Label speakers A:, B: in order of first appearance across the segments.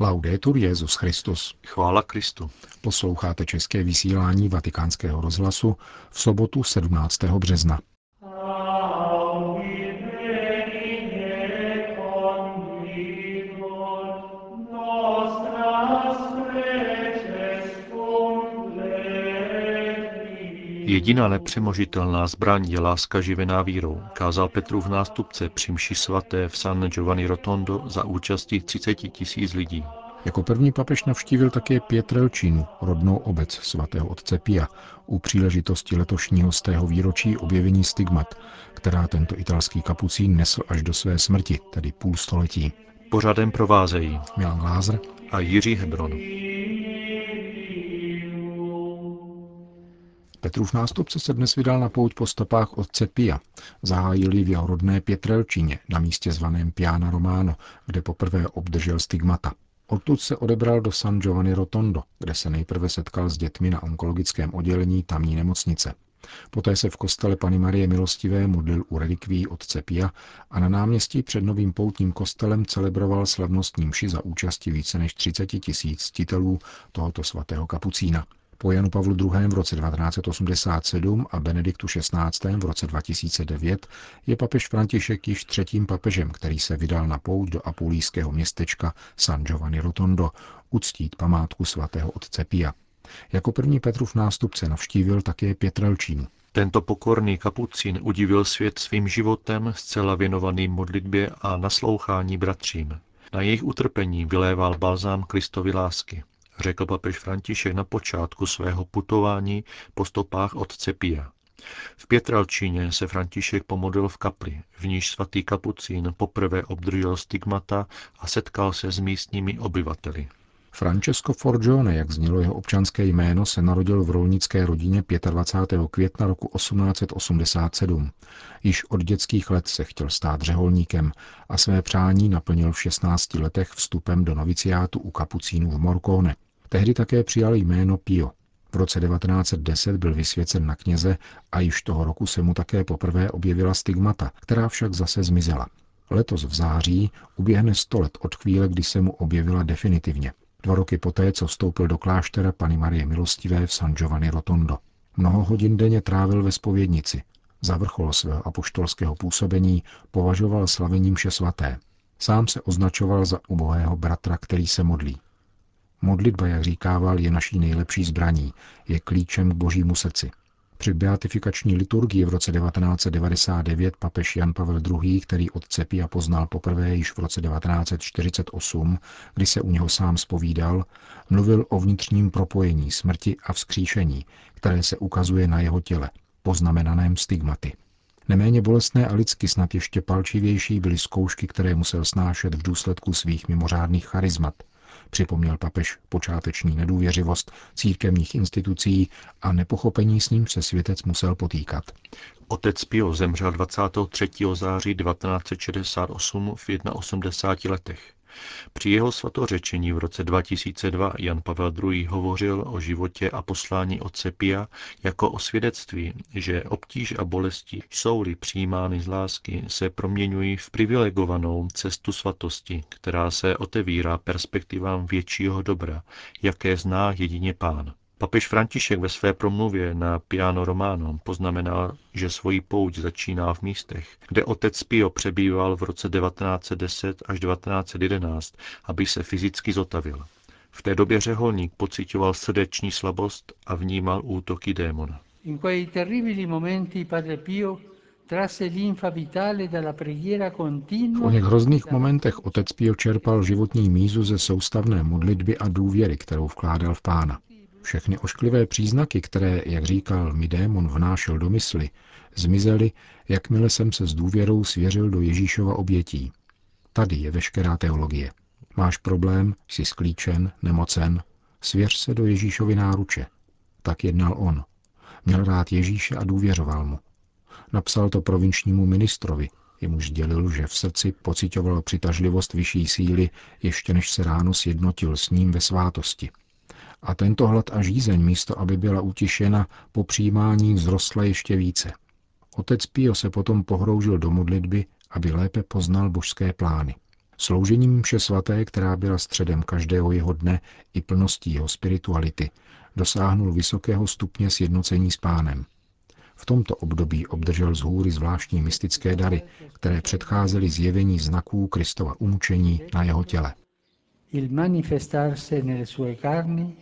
A: Laudetur Jezus Christus.
B: Chvála Kristu.
A: Posloucháte české vysílání Vatikánského rozhlasu v sobotu 17. března.
B: Jediná nepřemožitelná zbraň je láska živená vírou, kázal Petrův nástupce při mši svaté v San Giovanni Rotondo za účastí 30 tisíc lidí.
A: Jako první papež navštívil také Pietrelčínu, rodnou obec svatého otce Pia, u příležitosti letošního stého výročí objevení stigmat, která tento italský kapucín nesl až do své smrti, tedy půl století.
B: Pořadem provázejí
A: Milan Glázer
B: a Jiří Hebron.
A: Petrův nástupce se dnes vydal na pouť po stopách otce Pia. Zahájili v jeho rodné Pětrelčině, na místě zvaném Piana Romano, kde poprvé obdržel stigmata. Odtud se odebral do San Giovanni Rotondo, kde se nejprve setkal s dětmi na onkologickém oddělení tamní nemocnice. Poté se v kostele Pany Marie Milostivé modlil u relikví otce Pia a na náměstí před novým poutním kostelem celebroval slavnostní mši za účasti více než 30 tisíc ctitelů tohoto svatého kapucína. Po Janu Pavlu II. v roce 1987 a Benediktu XVI. v roce 2009 je papež František již třetím papežem, který se vydal na pouť do apulijského městečka San Giovanni Rotondo uctít památku svatého otce Pia. Jako první Petrův nástupce navštívil také Pětrelčínu.
B: Tento pokorný kapucín udivil svět svým životem, zcela věnovaným modlitbě a naslouchání bratřím. Na jejich utrpení vyléval balzám Kristovy lásky řekl papež František na počátku svého putování po stopách otce Pia. V Pětralčíně se František pomodlil v kapli, v níž svatý kapucín poprvé obdržel stigmata a setkal se s místními obyvateli.
A: Francesco Forgione, jak znělo jeho občanské jméno, se narodil v rolnické rodině 25. května roku 1887. Již od dětských let se chtěl stát řeholníkem a své přání naplnil v 16 letech vstupem do noviciátu u kapucínů v Morcone. Tehdy také přijal jméno Pio. V roce 1910 byl vysvěcen na kněze a již toho roku se mu také poprvé objevila stigmata, která však zase zmizela. Letos v září uběhne 100 let od chvíle, kdy se mu objevila definitivně. Dva roky poté, co vstoupil do kláštera Pany Marie Milostivé v San Giovanni Rotondo. Mnoho hodin denně trávil ve spovědnici. Za vrchol svého apoštolského působení považoval slavením vše svaté. Sám se označoval za ubohého bratra, který se modlí. Modlitba, jak říkával, je naší nejlepší zbraní, je klíčem k božímu srdci. Při beatifikační liturgii v roce 1999 papež Jan Pavel II., který otce Pia poznal poprvé již v roce 1948, kdy se u něho sám spovídal, mluvil o vnitřním propojení smrti a vzkříšení, které se ukazuje na jeho těle, poznamenaném stigmaty. Neméně bolestné a lidsky snad ještě palčivější byly zkoušky, které musel snášet v důsledku svých mimořádných charizmat – Připomněl papež počáteční nedůvěřivost církevních institucí a nepochopení s ním se světec musel potýkat.
B: Otec Pio zemřel 23. září 1968 v 81 letech. Při jeho svatořečení v roce 2002 Jan Pavel II. hovořil o životě a poslání otce Pia jako o svědectví, že obtíž a bolesti jsou-li přijímány z lásky, se proměňují v privilegovanou cestu svatosti, která se otevírá perspektivám většího dobra, jaké zná jedině pán. Papež František ve své promluvě na Piano Romano poznamenal, že svoji pouť začíná v místech, kde otec Pio přebýval v roce 1910 až 1911, aby se fyzicky zotavil. V té době řeholník pocitoval srdeční slabost a vnímal útoky démona. In quei terribili momenti
A: padre Pio v o něch hrozných momentech otec Pio čerpal životní mízu ze soustavné modlitby a důvěry, kterou vkládal v pána. Všechny ošklivé příznaky, které, jak říkal, mi démon vnášel do mysli, zmizely, jakmile jsem se s důvěrou svěřil do Ježíšova obětí. Tady je veškerá teologie. Máš problém, jsi sklíčen, nemocen, svěř se do Ježíšovy náruče. Tak jednal on. Měl rád Ježíše a důvěřoval mu. Napsal to provinčnímu ministrovi, jemuž dělil, že v srdci pocitoval přitažlivost vyšší síly, ještě než se ráno sjednotil s ním ve svátosti a tento hlad a žízeň místo, aby byla utišena, po přijímání vzrostla ještě více. Otec Pio se potom pohroužil do modlitby, aby lépe poznal božské plány. Sloužením mše svaté, která byla středem každého jeho dne i plností jeho spirituality, dosáhnul vysokého stupně sjednocení s pánem. V tomto období obdržel z hůry zvláštní mystické dary, které předcházely zjevení znaků Kristova umučení na jeho těle. Il nelle sue carni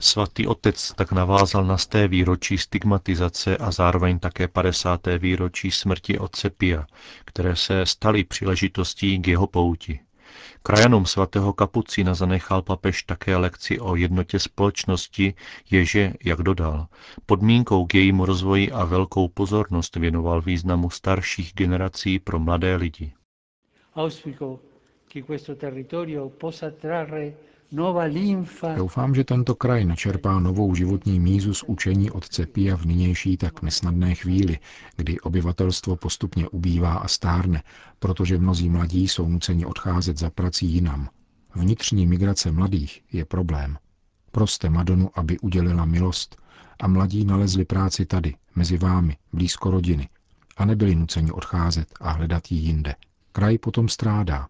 B: Svatý otec tak navázal na sté výročí stigmatizace a zároveň také 50. výročí smrti otce Pia, které se staly příležitostí k jeho pouti. Krajanům svatého Kapucína zanechal papež také lekci o jednotě společnosti, ježe, jak dodal, podmínkou k jejímu rozvoji a velkou pozornost věnoval významu starších generací pro mladé lidi. Auspico che questo territorio possa trarre
A: Doufám, že tento kraj načerpá novou životní mízu z učení otce Pia v nynější tak nesnadné chvíli, kdy obyvatelstvo postupně ubývá a stárne, protože mnozí mladí jsou nuceni odcházet za prací jinam. Vnitřní migrace mladých je problém. Proste Madonu, aby udělila milost a mladí nalezli práci tady, mezi vámi, blízko rodiny a nebyli nuceni odcházet a hledat ji jinde. Kraj potom strádá.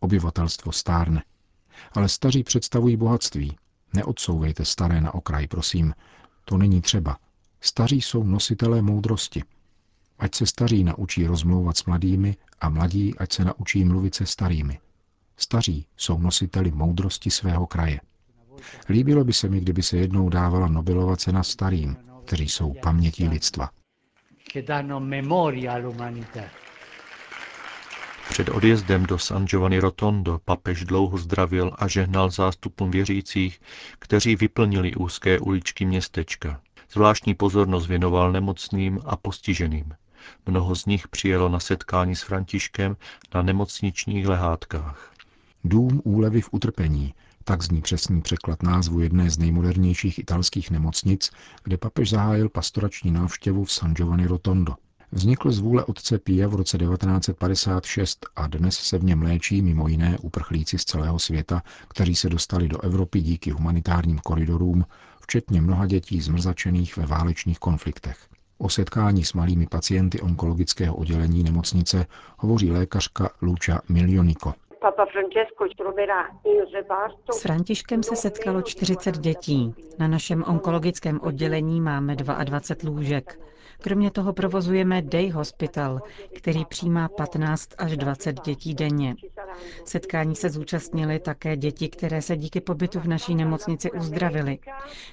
A: Obyvatelstvo stárne ale staří představují bohatství. Neodsouvejte staré na okraj, prosím. To není třeba. Staří jsou nositelé moudrosti. Ať se staří naučí rozmlouvat s mladými a mladí ať se naučí mluvit se starými. Staří jsou nositeli moudrosti svého kraje. Líbilo by se mi, kdyby se jednou dávala Nobelova cena starým, kteří jsou pamětí lidstva.
B: Před odjezdem do San Giovanni Rotondo papež dlouho zdravil a žehnal zástupům věřících, kteří vyplnili úzké uličky městečka. Zvláštní pozornost věnoval nemocným a postiženým. Mnoho z nich přijelo na setkání s Františkem na nemocničních lehátkách.
A: Dům úlevy v utrpení, tak zní přesný překlad názvu jedné z nejmodernějších italských nemocnic, kde papež zahájil pastorační návštěvu v San Giovanni Rotondo. Vznikl z vůle otce Pia v roce 1956 a dnes se v něm léčí mimo jiné uprchlíci z celého světa, kteří se dostali do Evropy díky humanitárním koridorům, včetně mnoha dětí zmrzačených ve válečných konfliktech. O setkání s malými pacienty onkologického oddělení nemocnice hovoří lékařka Lucia Milioniko.
C: S Františkem se setkalo 40 dětí. Na našem onkologickém oddělení máme 22 lůžek. Kromě toho provozujeme Day Hospital, který přijímá 15 až 20 dětí denně. Setkání se zúčastnili také děti, které se díky pobytu v naší nemocnici uzdravily.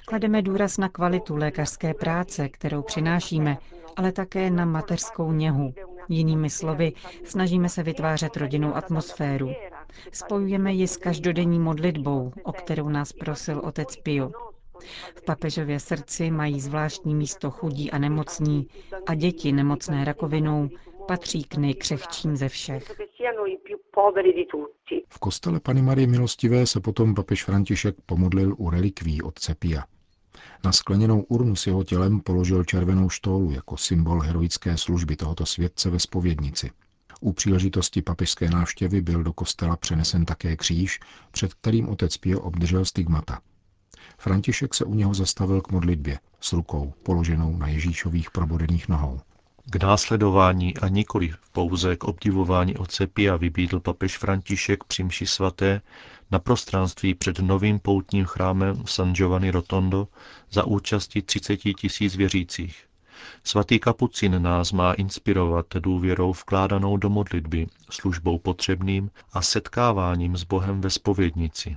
C: Klademe důraz na kvalitu lékařské práce, kterou přinášíme, ale také na mateřskou něhu. Jinými slovy, snažíme se vytvářet rodinnou atmosféru. Spojujeme ji s každodenní modlitbou, o kterou nás prosil otec Pio. V papežově srdci mají zvláštní místo chudí a nemocní a děti nemocné rakovinou patří k nejkřehčím ze všech.
A: V kostele Pany Marie Milostivé se potom papež František pomodlil u relikví od Cepia. Na skleněnou urnu s jeho tělem položil červenou štólu jako symbol heroické služby tohoto světce ve spovědnici. U příležitosti papežské návštěvy byl do kostela přenesen také kříž, před kterým otec Pio obdržel stigmata. František se u něho zastavil k modlitbě s rukou položenou na Ježíšových probodených nohou.
B: K následování a nikoli pouze k obdivování otce Pia vybídl papež František při mši svaté na prostranství před novým poutním chrámem San Giovanni Rotondo za účasti 30 tisíc věřících. Svatý Kapucin nás má inspirovat důvěrou vkládanou do modlitby, službou potřebným a setkáváním s Bohem ve spovědnici.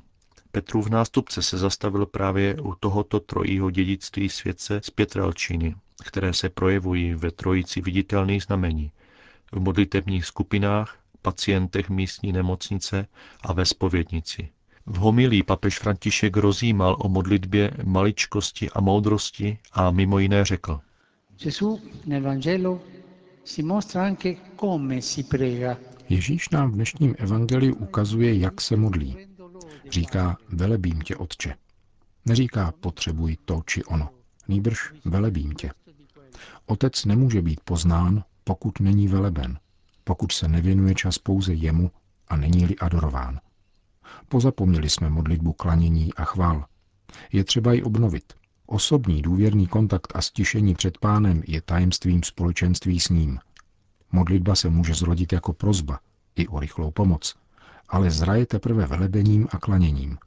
B: Petrův nástupce se zastavil právě u tohoto trojího dědictví světce z Pětralčiny, které se projevují ve trojici viditelných znamení, v modlitebních skupinách, pacientech místní nemocnice a ve spovědnici. V homilí papež František rozjímal o modlitbě maličkosti a moudrosti a mimo jiné řekl.
A: Ježíš nám v dnešním evangeliu ukazuje, jak se modlí. Říká, velebím tě, otče. Neříká, potřebuj to či ono. Nýbrž velebím tě. Otec nemůže být poznán, pokud není veleben, pokud se nevěnuje čas pouze jemu a není-li adorován. Pozapomněli jsme modlitbu klanění a chvál. Je třeba ji obnovit. Osobní důvěrný kontakt a stišení před pánem je tajemstvím společenství s ním. Modlitba se může zrodit jako prozba, i o rychlou pomoc, ale zraje teprve velebením a klaněním.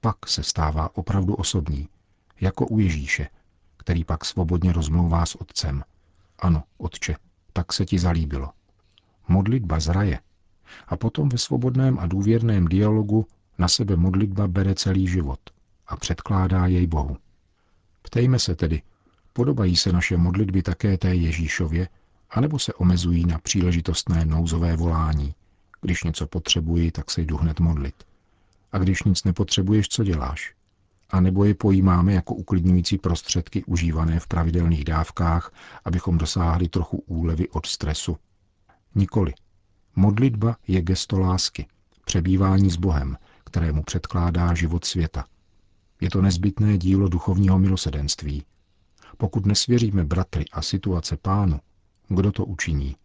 A: Pak se stává opravdu osobní, jako u Ježíše, který pak svobodně rozmlouvá s otcem. Ano, otče, tak se ti zalíbilo. Modlitba zraje. A potom ve svobodném a důvěrném dialogu na sebe modlitba bere celý život a předkládá jej Bohu. Ptejme se tedy, podobají se naše modlitby také té Ježíšově, anebo se omezují na příležitostné nouzové volání. Když něco potřebuji, tak se jdu hned modlit. A když nic nepotřebuješ, co děláš? A nebo je pojímáme jako uklidňující prostředky užívané v pravidelných dávkách, abychom dosáhli trochu úlevy od stresu. Nikoli. Modlitba je gesto lásky, přebývání s Bohem, kterému předkládá život světa. Je to nezbytné dílo duchovního milosedenství. Pokud nesvěříme bratry a situace pánu, kdo to učiní?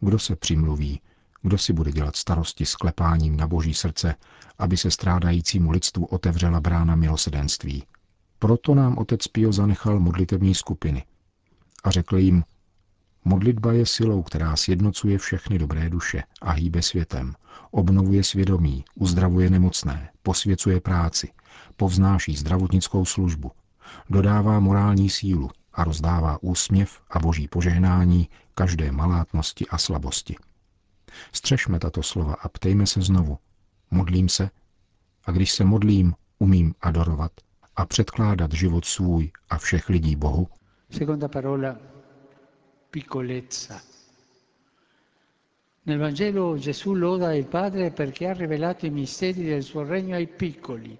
A: Kdo se přimluví? Kdo si bude dělat starosti s klepáním na boží srdce, aby se strádajícímu lidstvu otevřela brána milosedenství? Proto nám otec Pio zanechal modlitební skupiny a řekl jim, modlitba je silou, která sjednocuje všechny dobré duše a hýbe světem, obnovuje svědomí, uzdravuje nemocné, posvěcuje práci, povznáší zdravotnickou službu, dodává morální sílu a rozdává úsměv a boží požehnání každé malátnosti a slabosti. Střešme tato slova a ptejme se znovu. Modlím se a když se modlím, umím adorovat a předkládat život svůj a všech lidí Bohu? Seconda parola, piccolezza.
B: Nel Vangelo Gesù loda il Padre perché ha rivelato i misteri del suo regno ai piccoli.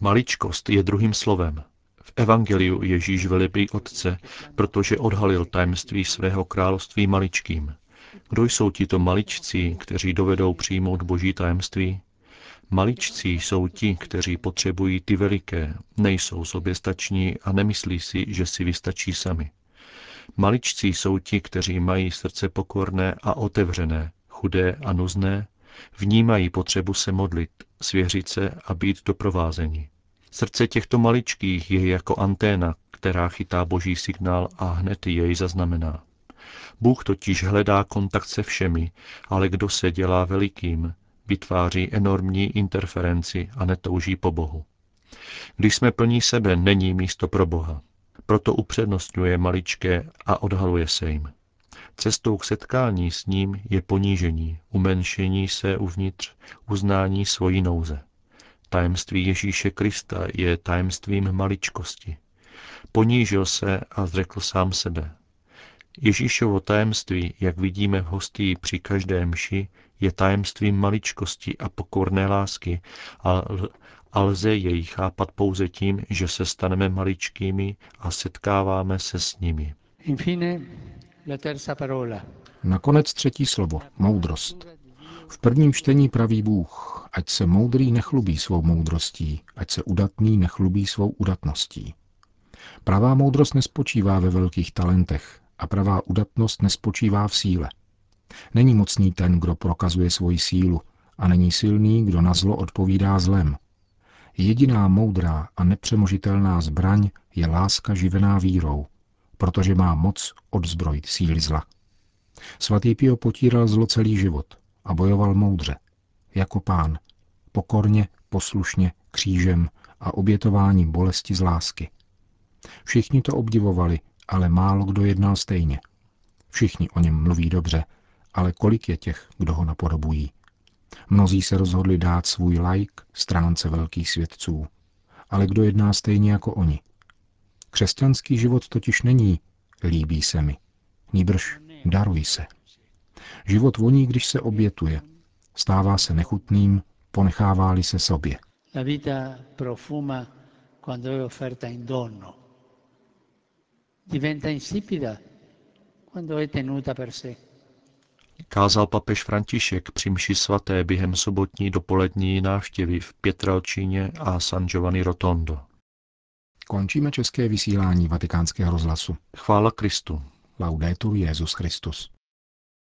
B: Maličkost je druhým slovem. V Evangeliu Ježíš velebí Otce, protože odhalil tajemství svého království maličkým. Kdo jsou tito maličcí, kteří dovedou přijmout boží tajemství? Maličcí jsou ti, kteří potřebují ty veliké, nejsou soběstační a nemyslí si, že si vystačí sami. Maličcí jsou ti, kteří mají srdce pokorné a otevřené, chudé a nuzné, vnímají potřebu se modlit, svěřit se a být doprovázeni. Srdce těchto maličkých je jako anténa, která chytá boží signál a hned jej zaznamená. Bůh totiž hledá kontakt se všemi, ale kdo se dělá velikým, vytváří enormní interferenci a netouží po Bohu. Když jsme plní sebe, není místo pro Boha. Proto upřednostňuje maličké a odhaluje se jim. Cestou k setkání s ním je ponížení, umenšení se uvnitř, uznání svojí nouze. Tajemství Ježíše Krista je tajemstvím maličkosti. Ponížil se a zřekl sám sebe. Ježíšovo tajemství, jak vidíme v hostí při každé mši, je tajemstvím maličkosti a pokorné lásky a, a lze jej chápat pouze tím, že se staneme maličkými a setkáváme se s nimi. Infine,
A: la terza parola. Nakonec třetí slovo, moudrost. V prvním čtení praví Bůh, ať se moudrý nechlubí svou moudrostí, ať se udatný nechlubí svou udatností. Pravá moudrost nespočívá ve velkých talentech a pravá udatnost nespočívá v síle. Není mocný ten, kdo prokazuje svoji sílu a není silný, kdo na zlo odpovídá zlem. Jediná moudrá a nepřemožitelná zbraň je láska živená vírou, protože má moc odzbrojit síly zla. Svatý Pio potíral zlo celý život a bojoval moudře, jako pán, pokorně, poslušně, křížem a obětováním bolesti z lásky. Všichni to obdivovali, ale málo kdo jednal stejně. Všichni o něm mluví dobře, ale kolik je těch, kdo ho napodobují? Mnozí se rozhodli dát svůj like stránce velkých svědců, ale kdo jedná stejně jako oni? Křesťanský život totiž není líbí se mi, nýbrž daruj se. Život voní, když se obětuje. Stává se nechutným, ponechává-li se sobě. La vita profuma quando è offerta in dono. Diventa insipida quando è tenuta per sé. Kázal papež František při mši svaté během sobotní dopolední návštěvy v Pietralčíně a San Giovanni Rotondo. Končíme české vysílání vatikánského rozhlasu. Chvála Kristu. Laudetur Jezus Christus.